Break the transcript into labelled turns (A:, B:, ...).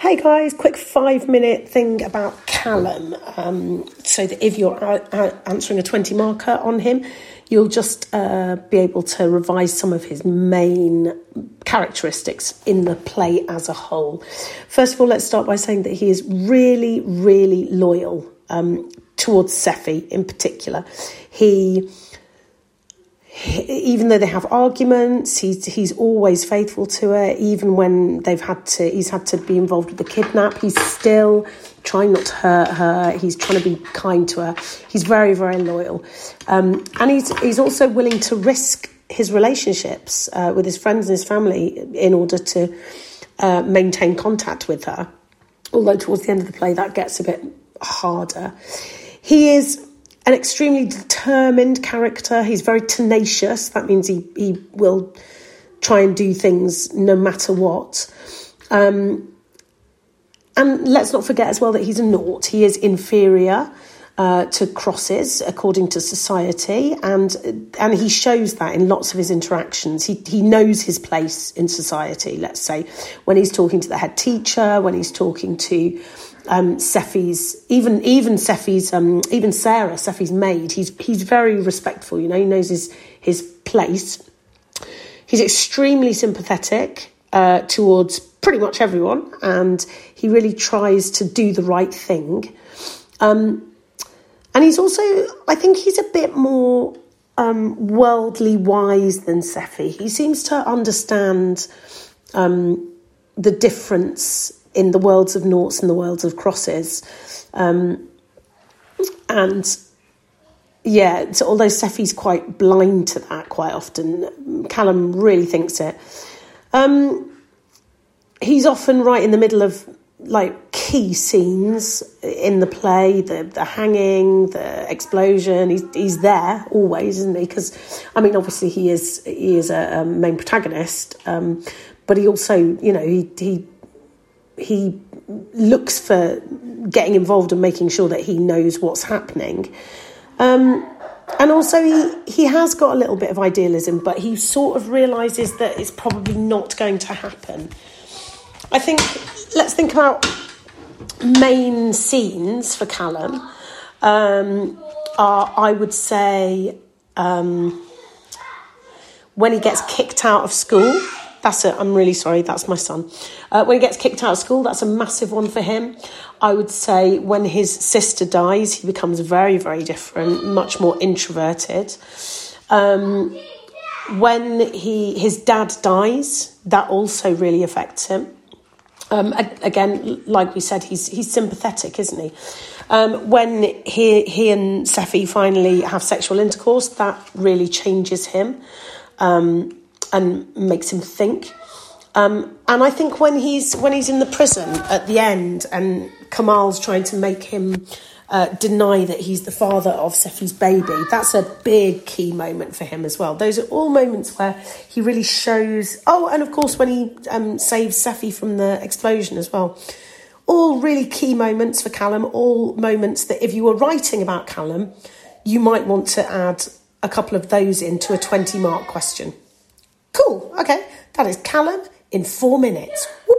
A: Hey guys, quick five minute thing about Callum. Um, so that if you're answering a 20 marker on him, you'll just uh, be able to revise some of his main characteristics in the play as a whole. First of all, let's start by saying that he is really, really loyal um, towards Sephy in particular. He even though they have arguments, he's he's always faithful to her. Even when they've had to, he's had to be involved with the kidnap. He's still trying not to hurt her. He's trying to be kind to her. He's very very loyal, um, and he's he's also willing to risk his relationships uh, with his friends and his family in order to uh, maintain contact with her. Although towards the end of the play that gets a bit harder. He is an extremely determined character. He's very tenacious. That means he, he will try and do things no matter what. Um, and let's not forget as well that he's a nought. He is inferior uh, to crosses according to society, and and he shows that in lots of his interactions. He he knows his place in society. Let's say when he's talking to the head teacher, when he's talking to um, Sephy's, even even Sephy's, um, even Sarah, Sephy's maid. He's he's very respectful. You know, he knows his his place. He's extremely sympathetic uh, towards pretty much everyone, and he really tries to do the right thing. Um, and he's also, I think, he's a bit more um, worldly wise than Sephy. He seems to understand um, the difference in the worlds of noughts and the worlds of crosses. Um, and yeah, so although Sephy's quite blind to that quite often, Callum really thinks it. Um, he's often right in the middle of like key scenes in the play, the the hanging, the explosion. He's he's there always, isn't he? Because I mean, obviously he is he is a, a main protagonist, um, but he also you know he he he looks for getting involved and making sure that he knows what's happening. Um, and also, he, he has got a little bit of idealism, but he sort of realizes that it's probably not going to happen. I think, let's think about main scenes for Callum. Um, are, I would say, um, when he gets kicked out of school that's it. I'm really sorry. That's my son. Uh, when he gets kicked out of school, that's a massive one for him. I would say when his sister dies, he becomes very, very different, much more introverted. Um, when he his dad dies, that also really affects him. Um, again, like we said, he's he's sympathetic, isn't he? Um, when he he and Sephy finally have sexual intercourse, that really changes him. Um, and makes him think. Um, and I think when he's when he's in the prison at the end, and Kamal's trying to make him uh, deny that he's the father of Sephy's baby, that's a big key moment for him as well. Those are all moments where he really shows. Oh, and of course when he um, saves Sephy from the explosion as well. All really key moments for Callum. All moments that if you were writing about Callum, you might want to add a couple of those into a twenty mark question. Cool. Okay. That is Callum in four minutes. Whoop.